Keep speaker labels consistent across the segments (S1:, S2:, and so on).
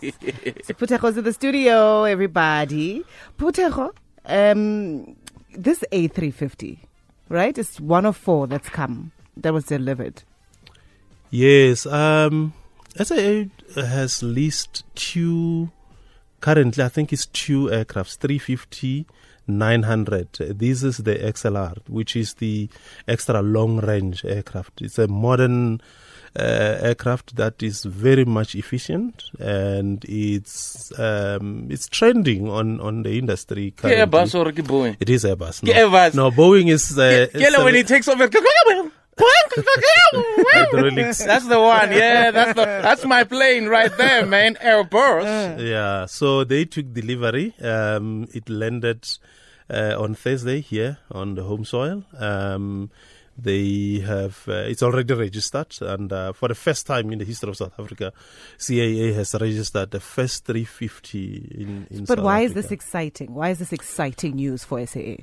S1: so Phuthego's in the studio, everybody. Phuthego, um, this A350, right? It's one of four that's come, that was delivered.
S2: Yes, um, SAA has leased two, currently I think it's two aircrafts, 350, 900. This is the XLR, which is the extra long range aircraft. It's a modern aircraft that is very much efficient and it's um, it's trending on, on the industry.
S3: Ke Airbus or Boeing?
S2: It is Airbus.
S3: Ke Airbus.
S2: No, Boeing is. Uh,
S3: when he takes over. That's the one. Yeah, that's the that's my plane right there, man. Airbus.
S2: Yeah, so they took delivery. Um, it landed uh, on Thursday here on the home soil. Um, they have uh, it's already registered, and uh, for the first time in the history of South Africa, CAA has registered the first 350 in. in
S1: But
S2: South
S1: why is this exciting? Why is this exciting news for SAA?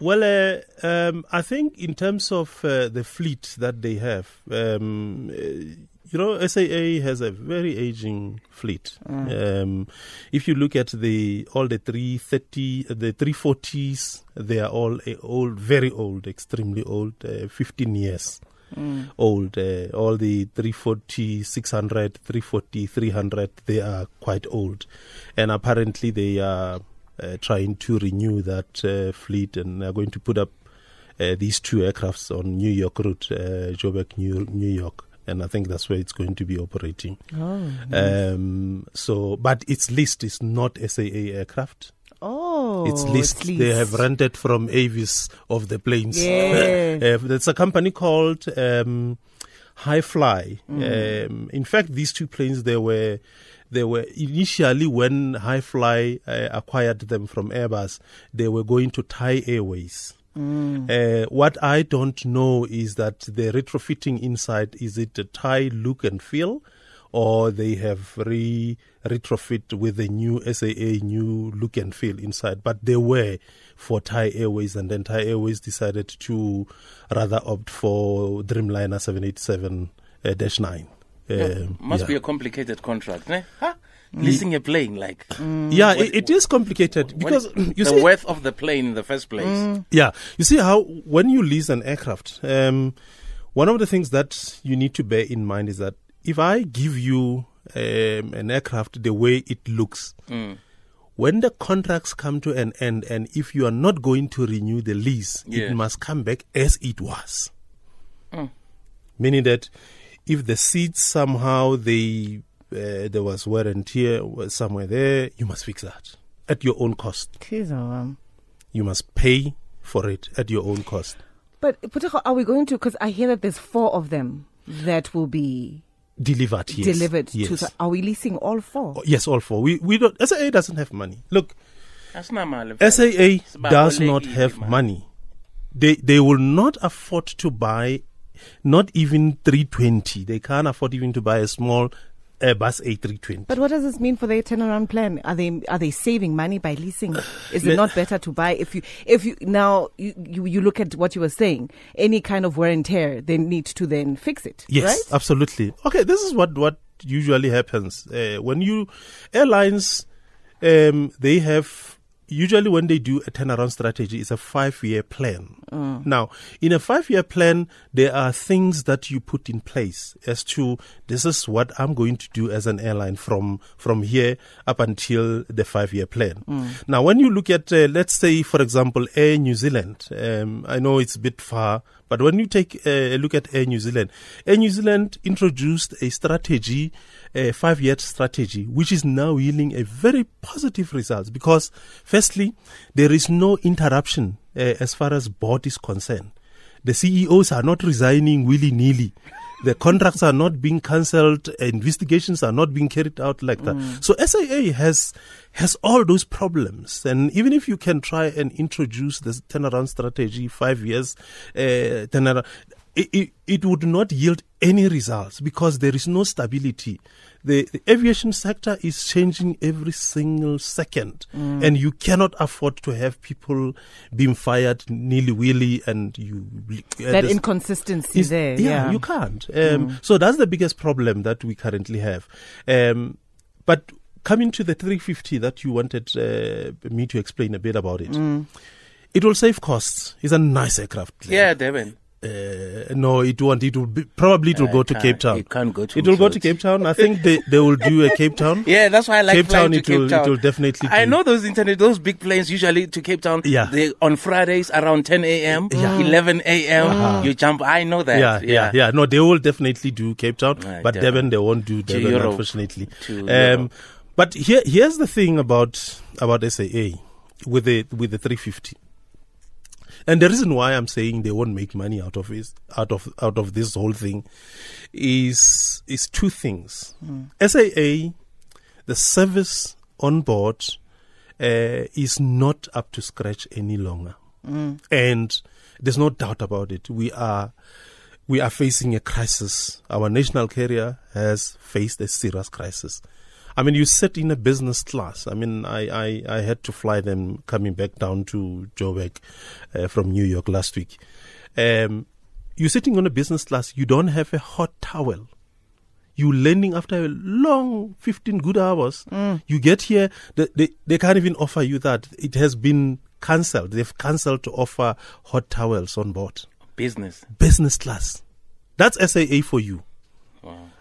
S2: Well, uh, um, I think in terms of uh, the fleet that they have, um, you know, SAA has a very aging fleet. Um, if you look at the all the 330, uh, the 340s, they are all uh, old, very old, extremely old, uh, 15 years old. Uh, all the 340, 600, 340, 300, they are quite old. And apparently they are uh, trying to renew that uh, fleet and are going to put up uh, these two aircrafts on New York route, uh, Joburg, New, New York. And I think that's where it's going to be operating.
S1: Oh.
S2: Um, so, but its list is not SAA aircraft.
S1: Oh.
S2: it's leased. They have rented from Avis of the planes.
S1: Yeah.
S2: uh, there's a company called um, Hi Fly. Um, in fact, these two planes they were they were initially when Hi Fly uh, acquired them from Airbus, they were going to Thai Airways. Mm. Uh, what I don't know is that the retrofitting inside is it a Thai look and feel, or they have re retrofit with a new SAA new look and feel inside. But they were for Thai Airways, and then Thai Airways decided to rather opt for Dreamliner 787 uh, 9.
S3: Must
S2: yeah.
S3: be a complicated contract, ne? Huh? leasing a plane like mm.
S2: yeah
S3: what,
S2: it, it is complicated because you
S3: the
S2: see,
S3: worth of the plane in the first place mm.
S2: yeah you see how when you lease an aircraft um, one of the things that you need to bear in mind is that if i give you um, an aircraft the way it looks
S3: mm.
S2: when the contracts come to an end and if you are not going to renew the lease
S3: yeah.
S2: it must come back as it was
S3: mm.
S2: meaning that if the seats somehow they uh, there was wear and tear somewhere there, you must fix that at your own cost.
S1: Jeez,
S2: You must pay for it at your own cost.
S1: But Phuthego, are we going to? Because I hear that there's four of them that will be
S2: delivered yes.
S1: delivered
S2: yes.
S1: to. The, are we leasing all four?
S2: Oh, yes all four we we don't SAA doesn't have money look
S3: That's not my
S2: SAA does not have money they they will not afford to buy not even 320 they can't afford even to buy a small Airbus A320
S1: But what does this mean for their turnaround plan? Are they are they saving money by leasing? Is it not better to buy if you if you now you, you you look at what you were saying? Any kind of wear and tear, they need to then fix it.
S2: Yes,
S1: right?
S2: absolutely. Okay, this is what what usually happens uh, when you airlines. Um, they have usually when they do a turnaround strategy, it's a five-year plan. Now, in a five-year plan, there are things that you put in place as to this is what I'm going to do as an airline from from here up until the five-year plan. Now, when you look at, uh, let's say, for example, Air New Zealand, um, I know it's a bit far, but when you take a look at Air New Zealand, Air New Zealand introduced a strategy, a five-year strategy, which is now yielding a very positive results because, firstly, there is no interruption uh, as far as board is concerned. The CEOs are not resigning willy-nilly. The contracts are not being cancelled. Investigations are not being carried out like that. So SIA has has all those problems, and even if you can try and introduce the turnaround strategy, five years uh, turnaround, it, it, it would not yield any results because there is no stability. The, the aviation sector is changing every single second, and you cannot afford to have people being fired nilly willy, and you uh,
S1: That inconsistency
S2: is-
S1: there.
S2: yeah,
S1: Yeah,
S2: you can't. Um, So that's the biggest problem that we currently have. Um, but coming to the 350 that you wanted uh, me to explain a bit about it, it will save costs. It's a nice aircraft.
S3: Yeah, Devin.
S2: Uh, no, it won't. It will be, probably it will
S3: Uh,
S2: go to Cape Town.
S3: it can't go to
S2: It will go to Cape Town. I think they, they will do a Cape Town.
S3: Yeah, that's why I like
S2: Cape Town,
S3: to
S2: it
S3: Cape
S2: will- it will definitely
S3: I
S2: do.
S3: know those internet, those big planes usually to Cape Town.
S2: Yeah.
S3: They on Fridays around 10 a.m.,
S2: Yeah.
S3: 11 a.m. You jump. I know that.
S2: Yeah, yeah, yeah. No, they will definitely do Cape Town,
S3: Right,
S2: but
S3: Devon.
S2: They won't do Devon,
S3: Europe.
S2: unfortunately.
S3: To
S2: Um, but here, here's the thing about about SAA with the with the 350. And the reason why I'm saying they won't make money out of this, out of out of this whole thing, is is two things. SAA, the service on board, uh, is not up to scratch any longer, and there's no doubt about it. We are we are facing a crisis. Our national carrier has faced a serious crisis. I mean, you sit in a business class. I mean, I, I, I had to fly them coming back down to Joburg uh, from New York last week. Um, you're sitting on a business class. You don't have a hot towel. You're landing after a long 15 good hours. You get here, they, they, they can't even offer you that. It has been cancelled. They've cancelled to offer hot towels on board
S3: Business.
S2: business class. That's SAA for you.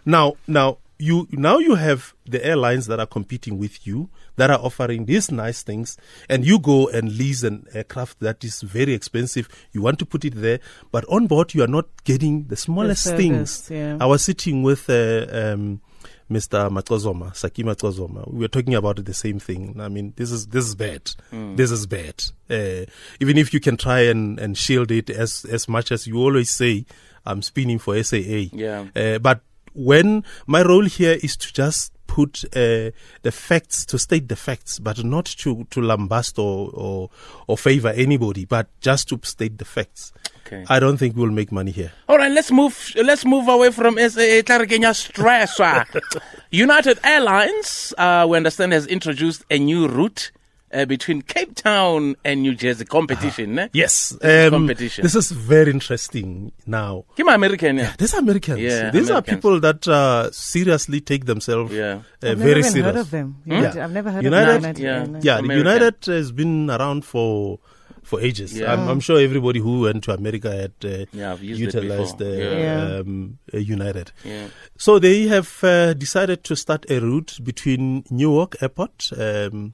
S2: Now, now you now you have the airlines that are competing with you that are offering these nice things, and you go and lease an aircraft that is very expensive. You want to put it there, but on board you are not getting the smallest
S1: service,
S2: things.
S1: yeah.
S2: I was sitting with uh, um, Mr. Matzozoma, Saki Matzozoma. We were talking about the same thing. I mean, this is this is bad. This is bad. Uh, even if you can try and, and shield it as as much as you always say, I'm spinning for SAA.
S3: Yeah.
S2: Uh, but when my role here is to just put uh, the facts to state the facts, but not to to lambast or, or or favor anybody, but just to state the facts.
S3: Okay.
S2: I don't think we'll make money here.
S3: All right, let's move. Let's move away from SAA. Kenya stress. United Airlines, uh, we understand, has introduced a new route uh, between Cape Town and New Jersey. Competition, ne?
S2: Yes,
S3: is
S2: um,
S3: competition.
S2: This is very interesting now.
S3: Kim American, yeah.
S2: These are Americans.
S3: Yeah,
S2: These
S3: Americans.
S2: are people that uh, seriously take themselves
S3: Yeah.
S2: uh,
S1: I've
S2: very
S1: never
S2: serious.
S1: heard of them.
S2: Hmm?
S1: United- I've never heard
S2: United-
S1: of United.
S3: Yeah.
S2: Yeah. United has been around for for ages.
S3: Yeah.
S2: I'm, I'm sure everybody who went to America had uh,
S3: Yeah, I've used it
S2: utilized
S3: before.
S2: uh,
S1: Yeah.
S2: Um, uh, United.
S3: Yeah.
S2: So they have uh, decided to start a route between Newark Airport um,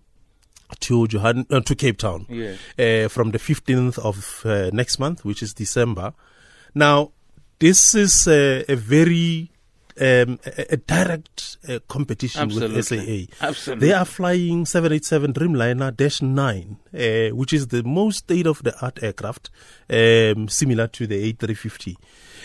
S2: to Johann- uh, to Cape Town
S3: Yeah.
S2: uh, from the 15th of uh, next month, which is December. Now, this is uh, a very um, a, a direct uh, competition with SAA.
S3: Absolutely.
S2: They are flying 787 Dreamliner Dash 9, uh, which is the most state of the art aircraft, um, similar to the A350.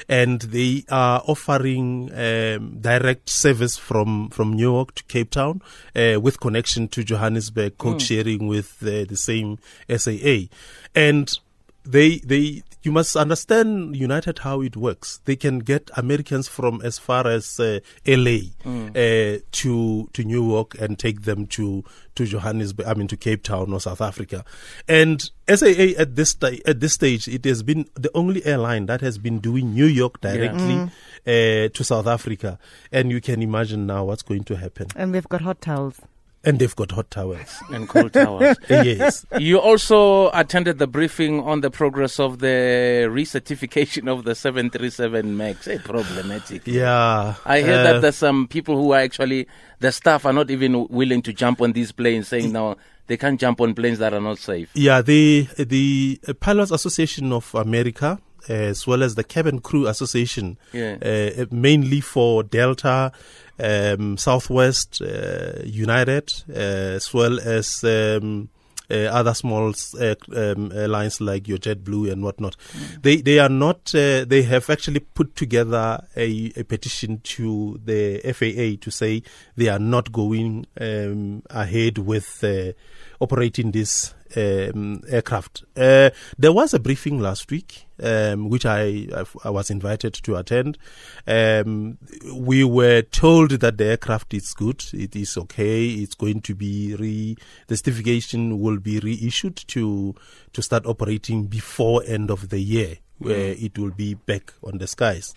S2: And they are offering um, direct service from, from Newark to Cape Town uh, with connection to Johannesburg, code sharing with uh, the same SAA. And they they you must understand United how it works. They can get Americans from as far as uh, LA uh, to to York and take them to to Johannesburg. I mean to Cape Town or South Africa. And SAA at this sta- at this stage, it has been the only airline that has been doing New York directly uh, to South Africa. And you can imagine now what's going to happen.
S1: And we've got hot towels.
S2: And they've got hot towels.
S3: And cold towers.
S2: yes.
S3: You also attended the briefing on the progress of the recertification of the 737 MAX. Hey, problematic.
S2: Yeah.
S3: I hear
S2: uh,
S3: that there's some people who are actually, the staff are not even willing to jump on these planes, saying now they can't jump on planes that are not safe.
S2: Yeah, the the Pilots Association of America, as well as the Cabin Crew Association,
S3: Yeah.
S2: uh, mainly for Delta, um, Southwest, uh, United, uh, as well as um, uh, other small uh, um, airlines like your JetBlue and whatnot. They they are not. Uh, they have actually put together a, a petition to the FAA to say they are not going um, ahead with uh, operating this um, aircraft. Uh, there was a briefing last week, um, which I, I I was invited to attend. Um, we were told that the aircraft is good, it is okay, it's going to be re the certification will be reissued to to start operating before end of the year, where it will be back on the skies.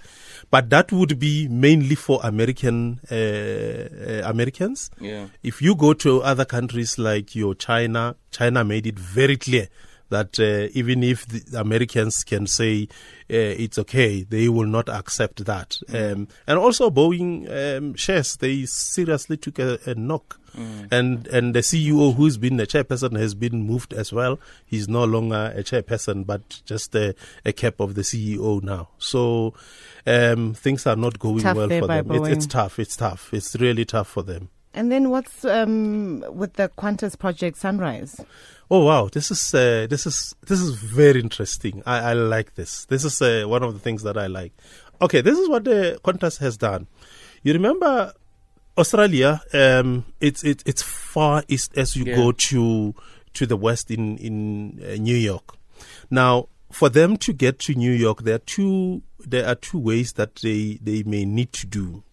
S2: But that would be mainly for American uh, uh, Americans.
S3: Yeah.
S2: If you go to other countries like your China, China made it very clear that uh, even if the Americans can say uh, it's okay, they will not accept that. Um, and also Boeing um, shares, they seriously took a, a knock. And and the CEO who's been the chairperson has been moved as well. He's no longer a chairperson, but just a, a cap of the CEO now. So um, things are not going
S1: Tough
S2: well for them. It's, it's tough. It's tough. It's really tough for them.
S1: And then what's um, with the Qantas project Sunrise?
S2: Oh wow, this is uh, this is this is very interesting. I, I like this. This is uh, one of the things that I like. Okay, this is what the Qantas has done. You remember Australia? Um, it's it's it's far east as you
S3: Yeah.
S2: go to to the west in in uh, New York. Now, for them to get to New York, there are two there are two ways that they they may need to do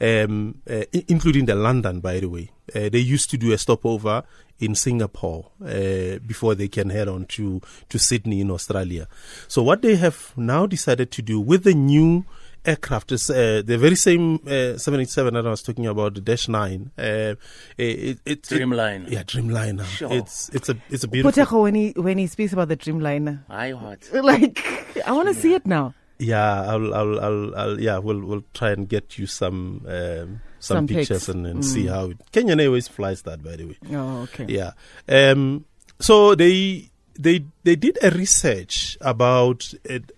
S2: um, uh, including the London, by the way. Uh, they used to do a stopover in Singapore uh, before they can head on to, to Sydney in Australia. So what they have now decided to do with the new aircraft is uh, the very same uh, 787 that I was talking about, the Dash 9. Uh, it, it, it's
S3: Dreamliner.
S2: yeah, Dreamliner.
S3: Sure.
S2: It's it's a it's a beautiful.
S1: Phuthego, when he when he speaks about the Dreamliner,
S3: I what?
S1: like I want to see it now.
S2: Yeah, I'll, I'll, I'll, I'll, yeah, we'll, we'll try and get you some, um, some,
S1: Some
S2: pictures
S1: pics.
S2: and, and
S1: Mm.
S2: see how it, Kenyan Airways flies that, by the way.
S1: Oh, okay.
S2: Yeah. Um, so they, they, they did a research about it,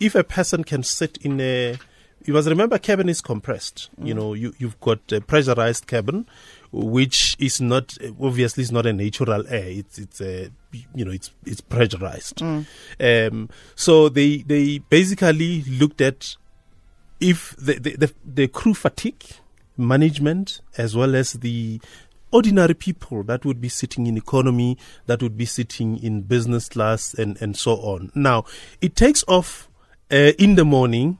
S2: if a person can sit in a, you must remember cabin is compressed. You know, you, you've got a pressurized cabin, which is not, obviously is not a natural air. It's, it's a, you know, it's, it's pressurized. Um, so they, they basically looked at if the, the, the, the crew fatigue management as well as the ordinary people that would be sitting in economy, that would be sitting in business class and, and so on. Now, it takes off uh, in the morning.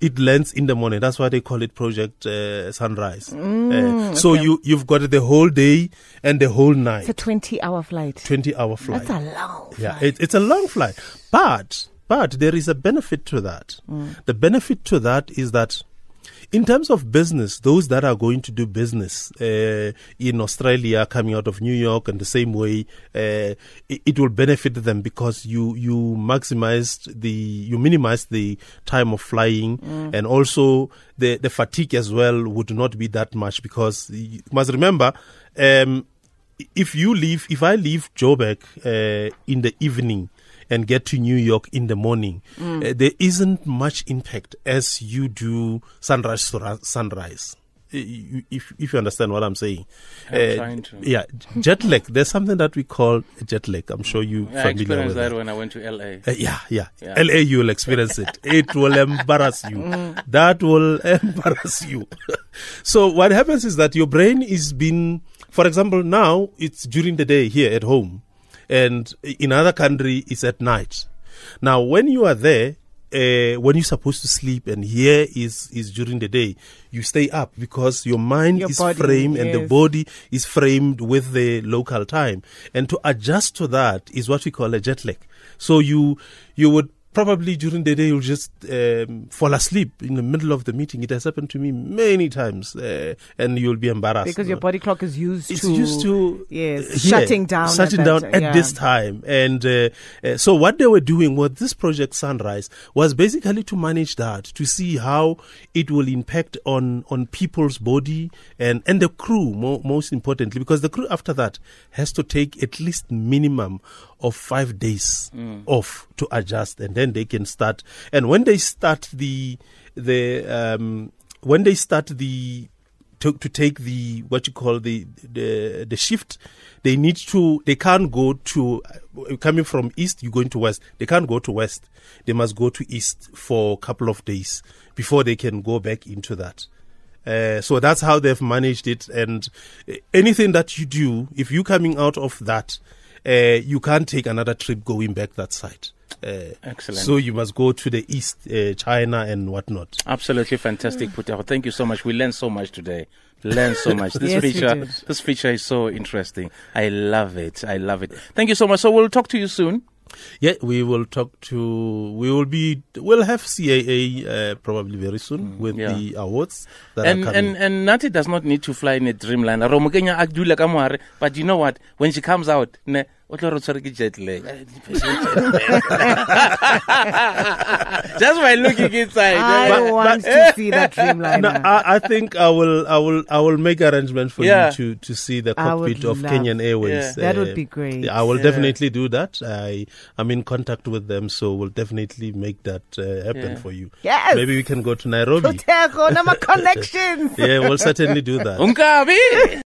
S2: It lands in the morning. That's why they call it Project uh, Sunrise. Uh, so
S1: okay.
S2: you you've got the whole day and the whole night,
S1: It's a twenty-hour flight.
S2: twenty hour flight.
S1: That's a long.
S2: Yeah, it, it's a long flight, but but there is a benefit to that. The benefit to that is that, in terms of business, those that are going to do business uh, in Australia, coming out of New York, and the same way, uh, it, it will benefit them because you you maximized the you minimized the time of flying, and also the the fatigue as well would not be that much because you must remember. Um, if you leave, if I leave Joburg uh, in the evening and get to New York in the morning, uh, there isn't much impact as you do sunrise to ra- sunrise. If if you understand what I'm saying, Uh,
S3: I'm trying to.
S2: yeah, jet lag. There's something that we call jet lag. I'm sure you
S3: I
S2: familiar
S3: experienced
S2: with
S3: that
S2: that.
S3: when I went to LA.
S2: Uh, yeah, yeah,
S3: Yeah.
S2: LA, you will experience it. It will embarrass you. That will embarrass you. so what happens is that your brain is being, for example, now it's during the day here at home, and in other country it's at night. Now, when you are there, uh, when you're supposed to sleep and here is is during the day, you stay up because your mind
S1: Your
S2: is
S1: body,
S2: framed and the body is framed with the local time. And to adjust to that is what we call a jet lag. So you you would probably during the day you'll just um, fall asleep in the middle of the meeting. It has happened to me many times, uh, and you'll be embarrassed
S1: because your body clock is used
S2: it's
S1: to
S2: used to
S1: yes
S2: uh,
S1: shutting down
S2: shutting
S1: at
S2: down
S1: that-
S2: at
S1: yeah.
S2: this time and uh, uh, so what they were doing with this project sunrise was basically to manage that to see how it will impact on on people's body and and the crew mo- most importantly because the crew after that has to take at least minimum of five days off to adjust and then they can start. And when they start the the um when they start the to, to take the what you call the the the shift they need to they can't go to uh, coming from east you're going to west. They can't go to west. They must go to east for a couple of days before they can go back into that. Uh, so that's how they've managed it. And uh, anything that you do if you're coming out of that you can't take another trip going back that side uh,
S3: Excellent.
S2: so you must go to the east uh, china and whatnot
S3: Absolutely fantastic, Phuthego. Thank you so much. We learned so much today. Learned so much. This
S1: Yes, we
S3: feature, this feature is so interesting. I love it. I love it. Thank you so much. So we'll talk to you soon.
S2: Yeah, we will talk to. We will be. We'll have CAA uh, probably very soon with
S3: Mm, yeah.
S2: the awards that
S3: And,
S2: are coming.
S3: and and Nati does not need to fly in a dreamliner. Ro mo kenya a dula ka mohare, But you know what? When she comes out, ne, o tlo re tshwere ke jet lag. Eh, Just by looking inside. Eh?
S1: I
S2: But-
S1: want
S2: but-
S1: to see that Dreamliner.
S2: no, I, I think I will. I will. I will make arrangements for
S3: Yeah.
S2: you to to see the cockpit of
S1: love-
S2: Kenyan Airways.
S3: Yeah.
S1: That would be eh. great.
S2: I will
S3: Yeah.
S2: definitely do that. I am in contact with them, so we'll definitely make that uh, happen
S3: Yeah.
S2: for you.
S1: Yes.
S2: Maybe we can go to Nairobi.
S1: Phuthego, nama connections.
S2: yeah, we'll certainly do that.
S3: Unkabi!